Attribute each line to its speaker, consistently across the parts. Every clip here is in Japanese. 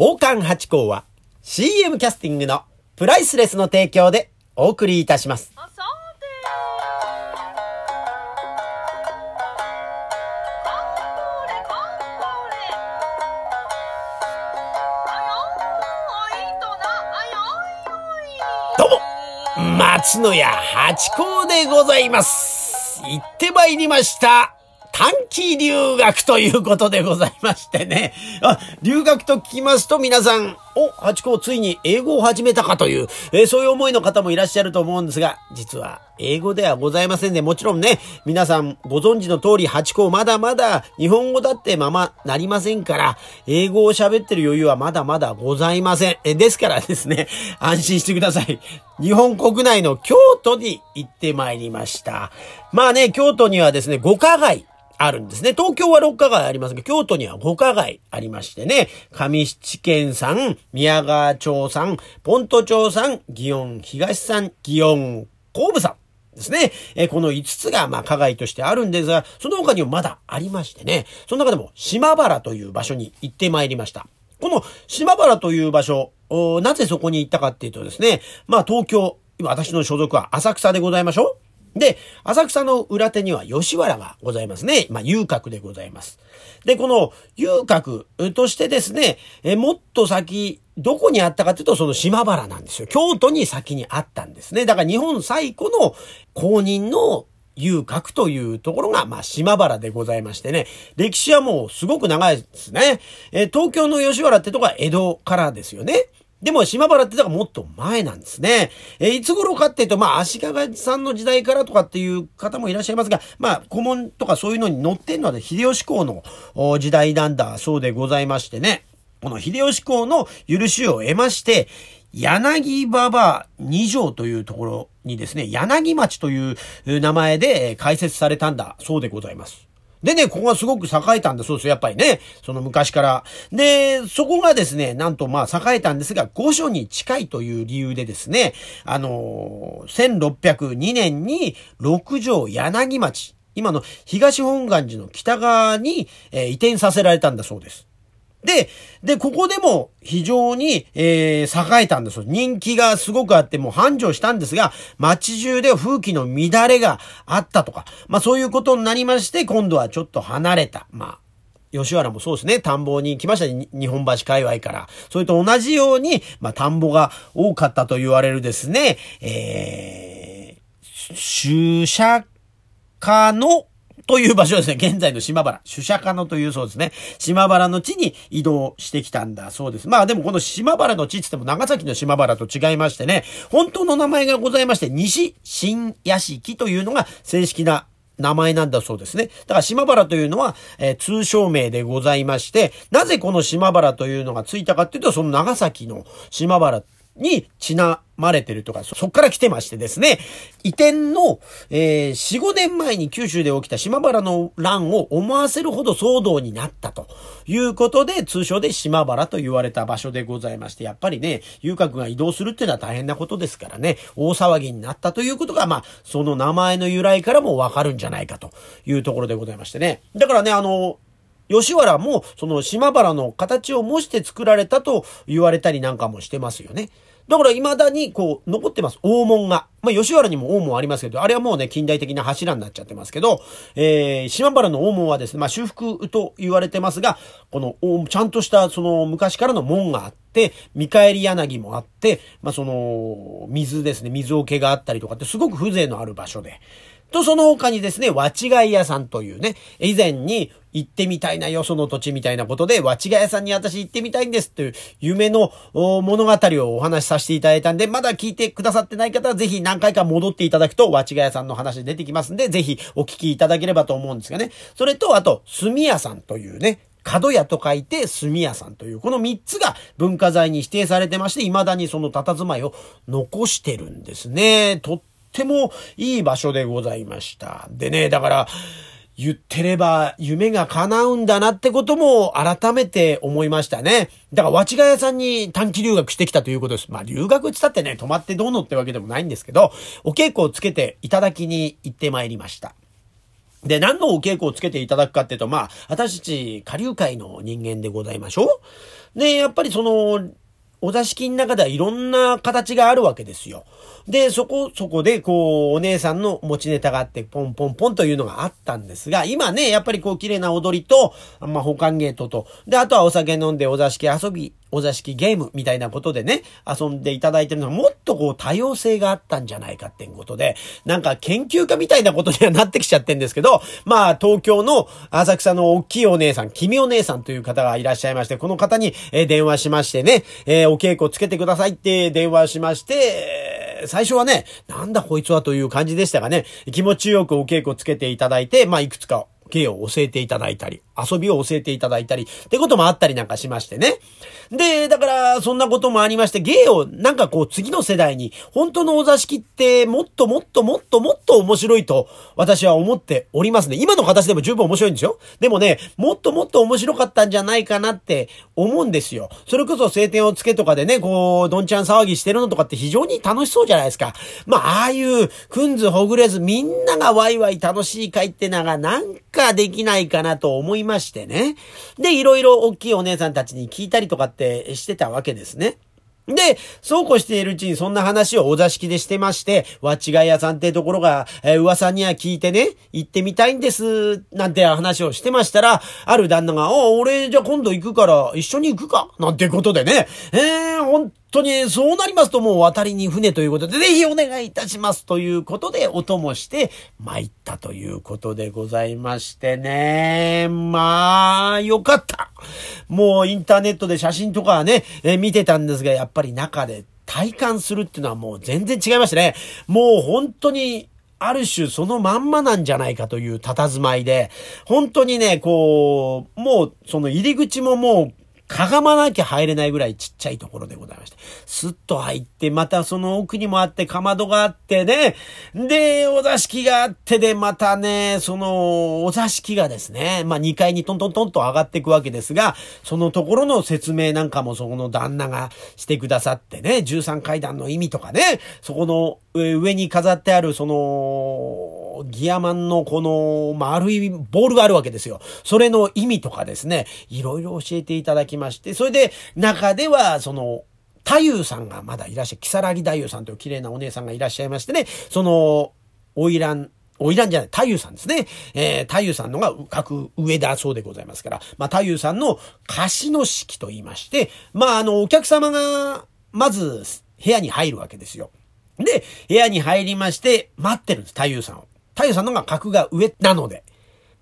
Speaker 1: 宝冠八甲は CM キャスティングのプライスレスの提供でお送りいたします。どうも松野屋八甲でございます。行ってまいりました。短期留学ということでございましてね。あ、留学と聞きますと皆さん、お、八甲ついに英語を始めたかという、えーそういう思いの方もいらっしゃると思うんですが、実は英語ではございませんで、もちろんね、皆さんご存知の通り八甲まだまだ日本語だってままなりませんから、英語を喋ってる余裕はまだまだございません。えですからですね、安心してください。日本国内の京都に行ってまいりました。まあね、京都にはですね、五花街。あるんですね。東京は六花街ありますが、京都には五花街ありましてね、上七軒さん、宮川町さん、ポント町さん、祇園東さん、祇園神戸さん。ですね。えーこの5つが、まあ、加害としてあるんですが、その他にもまだありましてね、その中でも島原という場所に行ってまいりました。この島原という場所、なぜそこに行ったかっていうとですね、まあ、東京、今私の所属は浅草でございましょうで、浅草の裏手には吉原がございますね。まあ、遊郭でございます。で、この遊郭としてですね、えもっと先、どこにあったかというと、その島原なんですよ。京都に先にあったんですね。だから日本最古の公認の遊郭というところが、まあ、島原でございましてね、歴史はもうすごく長いですね。え東京の吉原ってとこは江戸からですよね。でも、島原ってのがもっと前なんですね。えーいつ頃かっていうと、まあ、足利さんの時代からとかっていう方もいらっしゃいますが、まあ、古文とかそういうのに載ってるのはね、秀吉公の時代なんだそうでございましてね。この秀吉公の許しを得まして、柳馬場二条というところにですね、柳町という名前で開設されたんだそうでございます。でね、ここがすごく栄えたんだそうですよ。やっぱりね。その昔から。で、そこがですね、なんとまあ栄えたんですが、御所に近いという理由でですね、あのー1602年に六条柳町、今の東本願寺の北側に、えー移転させられたんだそうです。で、で、ここでも非常に、えー栄えたんですよ。人気がすごくあって、もう繁盛したんですが、街中で風紀の乱れがあったとか、まあそういうことになりまして、今度はちょっと離れた。まあ、吉原もそうですね。田んぼに来ましたね。日本橋界隈から。それと同じように、まあ田んぼが多かったと言われるですね、えー、主釈迦のという場所ですね。現在の島原。主釈迦のというそうですね。島原の地に移動してきたんだそうです。まあでもこの島原の地って言っても長崎の島原と違いましてね、本当の名前がございまして、西新屋敷というのが正式な名前なんだそうですね。だから島原というのは、えー通称名でございまして、なぜこの島原というのがついたかっていうと、その長崎の島原にちなまれてるとか、そっから来てましてですね、移転の、えー、4、5年前に九州で起きた島原の乱を思わせるほど騒動になったということで、通称で島原と言われた場所でございまして、やっぱりね、遊郭が移動するっていうのは大変なことですからね、大騒ぎになったということが、まあ、その名前の由来からもわかるんじゃないかというところでございましてね。だからね、あの、吉原も、その島原の形を模して作られたと言われたりなんかもしてますよね。だから未だにこう残ってます。大門が。まあ吉原にも大門ありますけど、あれはもうね近代的な柱になっちゃってますけど、えー、島原の大門はですね、まあ修復と言われてますが、このちゃんとしたその昔からの門があって、見返り柳もあって、まあその水ですね、水桶があったりとかってすごく風情のある場所で。と、その他にですね、和違い屋さんというね、以前に行ってみたいなよ、その土地みたいなことで、和違い屋さんに私行ってみたいんですという夢の物語をお話しさせていただいたんで、まだ聞いてくださってない方はぜひ何回か戻っていただくと、和違い屋さんの話出てきますんで、ぜひお聞きいただければと思うんですがね。それと、あと、炭屋さんというね、角屋と書いて炭屋さんという、この三つが文化財に指定されてまして、未だにその佇まいを残してるんですね。とっってもいい場所でございました。でね、だから、言ってれば夢が叶うんだなってことも改めて思いましたね。だから、わちが屋さんに短期留学してきたということです。まあ、留学って言ったってね、泊まってどうのってわけでもないんですけど、お稽古をつけていただきに行ってまいりました。で、何のお稽古をつけていただくかっていうと、まあ、私たち、下流会の人間でございましょう。で、やっぱりその、お座敷の中ではいろんな形があるわけですよ。で、そこ、そこで、こう、お姉さんの持ちネタがあって、ポンポンポンというのがあったんですが、今ね、やっぱりこう、綺麗な踊りと、まあ、保管ゲートと、で、あとはお酒飲んでお座敷遊び、お座敷ゲームみたいなことでね、遊んでいただいてるのはもっとこう多様性があったんじゃないかっていうことで、なんか研究家みたいなことにはなってきちゃってんですけど、まあ東京の浅草の大きいお姉さん、君お姉さんという方がいらっしゃいまして、この方に、え電話しましてね、え、お稽古つけてくださいって電話しまして、最初はね、なんだこいつはという感じでしたがね、気持ちよくお稽古つけていただいて、まあいくつか芸を教えていただいたり、遊びを教えていただいたり、ってこともあったりなんかしましてね。で、だから、そんなこともありまして、芸をなんかこう次の世代に、本当のお座敷ってもっともっともっともっと面白いと、私は思っておりますね。今の形でも十分面白いんですよ。でもね、もっともっと面白かったんじゃないかなって思うんですよ。それこそ晴天をつけとかでね、こう、どんちゃん騒ぎしてるのとかって非常に楽しそうじゃないですか。まあ、ああいう、くんずほぐれずみんながワイワイ楽しい会ってのがなんかできないかなと思いましてね。で、いろいろ大きいお姉さんたちに聞いたりとかってしてたわけですね。で、そうこうしているうちにそんな話をお座敷でしてまして、わちがい屋さんってところが、えー、噂には聞いてね、行ってみたいんです、なんて話をしてましたら、ある旦那が、あ、俺じゃあ今度行くから一緒に行くかなんてことでね、えー、本当にそうなりますともう渡りに船ということで、ぜひお願いいたしますということで、お供して参ったということでございましてね。まあ、よかった。もうインターネットで写真とかはね、え、見てたんですが、やっぱり中で体感するっていうのはもう全然違いましたね。もう本当にある種そのまんまなんじゃないかという佇まいで、本当にね、こう、もうその入り口ももうかがまなきゃ入れないぐらいちっちゃいところでございまして。スッと入って、またその奥にもあって、かまどがあってね。で、お座敷があってで、またね、その、お座敷がですね、まあ2階にトントントンと上がっていくわけですが、そのところの説明なんかもそこの旦那がしてくださってね、13階段の意味とかね、そこの上に飾ってあるその、ギアマンのこの丸いボールがあるわけですよ。それの意味とかですね、いろいろ教えていただきまして、それで中ではその、太夫さんがまだいらっしゃる、木更木太夫さんという綺麗なお姉さんがいらっしゃいましてね、その、花魁、花魁じゃない、太夫さんですね。えー、太夫さんのが各上だそうでございますから、まあ、太夫さんの貸しの式と言いまして、まあ、あの、お客様が、まず、部屋に入るわけですよ。で、部屋に入りまして、待ってるんです、太夫さんを。太夫さんのが格が上なので。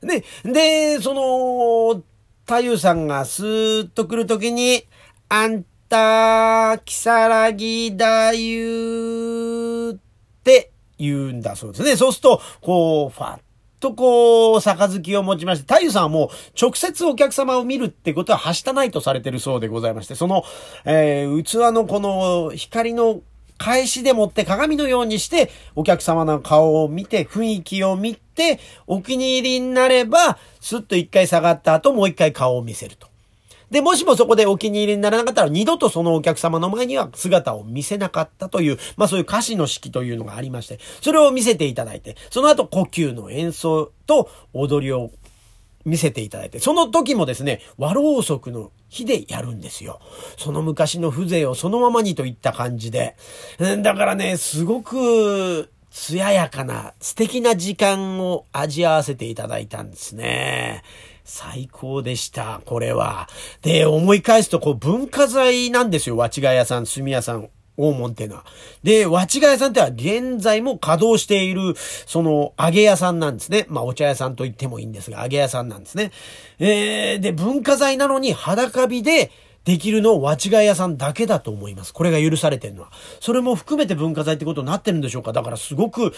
Speaker 1: で、で、その、太夫さんがスーッと来るときに、あんた、木更木だゆって言うんだそうですね。そうすると、こう、ファッとこう、杯を持ちまして、太夫さんはもう直接お客様を見るってことははしたないとされてるそうでございまして、その、えー、器のこの光の返しでもって鏡のようにして、お客様の顔を見て、雰囲気を見て、お気に入りになれば、スッと一回下がった後、もう一回顔を見せると。で、もしもそこでお気に入りにならなかったら、二度とそのお客様の前には姿を見せなかったという、まあそういう歌詞の式というのがありまして、それを見せていただいて、その後呼吸の演奏と踊りを見せていただいて、その時もですね、和ろうそくの火でやるんですよ。その昔の風情をそのままにといった感じで。だからね、すごく、艶やかな素敵な時間を味わわせていただいたんですね。最高でした、これは。で、思い返すと、こう、文化財なんですよ。わちが屋さん、炭屋さん、大門っていうのは。で、わちが屋さんっては現在も稼働している、その、揚げ屋さんなんですね。まあ、お茶屋さんと言ってもいいんですが、揚げ屋さんなんですね。えー、で、文化財なのに裸火で、できるのをわちが屋さんだけだと思います。これが許されてるのは。それも含めて文化財ってことになってるんでしょうか。だからすごく、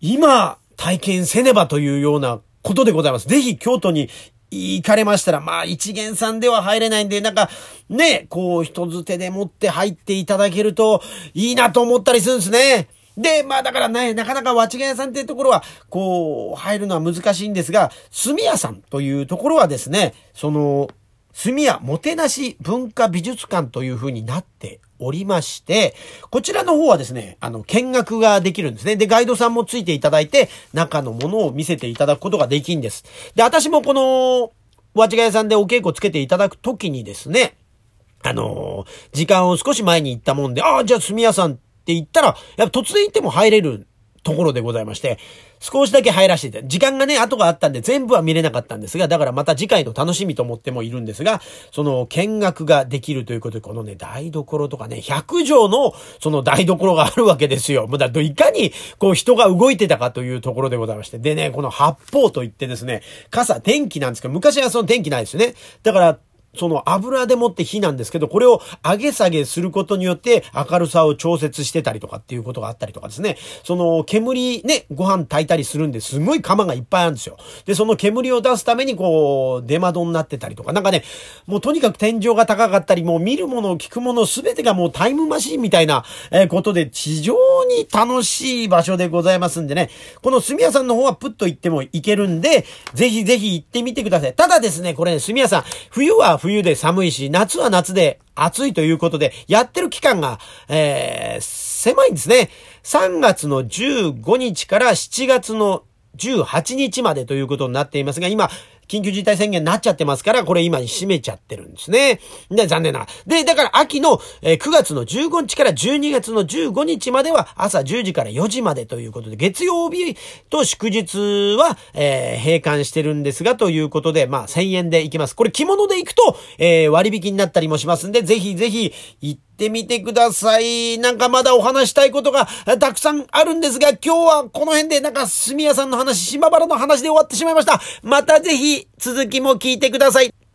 Speaker 1: 今、体験せねばというようなことでございます。ぜひ京都に行かれましたら、まあ一元さんでは入れないんで、なんか、ね、こう人づてで持って入っていただけるといいなと思ったりするんですね。で、まあだからね、なかなかわちが屋さんっていうところは、こう、入るのは難しいんですが、炭屋さんというところはですね、その、炭屋もてなし文化美術館というふうになっておりまして、こちらの方はですね、あの、見学ができるんですね。で、ガイドさんもついていただいて、中のものを見せていただくことができんです。で、私もこの、わちが屋さんでお稽古つけていただくときにですね、あの時間を少し前に行ったもんで、ああ、じゃあ、住屋さんって言ったら、やっぱ突然行っても入れるところでございまして、少しだけ入らせていた時間がね、後があったんで全部は見れなかったんですが、だからまた次回の楽しみと思ってもいるんですが、その見学ができるということで、このね、台所とかね、100畳のその台所があるわけですよ。もうだいかにこう人が動いてたかというところでございまして。でね、この八方といってですね、傘、天気なんですけど、昔はその天気ないですよね。だから、その油でもって火なんですけど、これを上げ下げすることによって明るさを調節してたりとかっていうことがあったりとかですね。その煙ね、ご飯炊いたりするんですごい釜がいっぱいあるんですよ。で、その煙を出すためにこう、出窓になってたりとか、なんかね、もうとにかく天井が高かったり、もう見るもの、聞くものすべてがもうタイムマシンみたいな、えことで非常に楽しい場所でございますんでね、この住屋さんの方はプッと行っても行けるんで、ぜひぜひ行ってみてください。ただですね、これね、住屋さん、冬は冬冬で寒いし、夏は夏で暑いということで、やってる期間が、えー、狭いんですね。3月の15日から7月の18日までということになっていますが、今、緊急事態宣言になっちゃってますから、これ今に閉めちゃってるんですね。で、残念な。で、だから秋の、えー9月の15日から12月の15日までは朝10時から4時までということで、月曜日と祝日は、えー閉館してるんですが、ということで、まあ1000円で行きます。これ着物で行くと、えー割引になったりもしますんで、ぜひぜひ行ってってみてください。なんかまだお話したいことがたくさんあるんですが、今日はこの辺でなんか住屋さんの話、島原の話で終わってしまいました。またぜひ続きも聞いてください。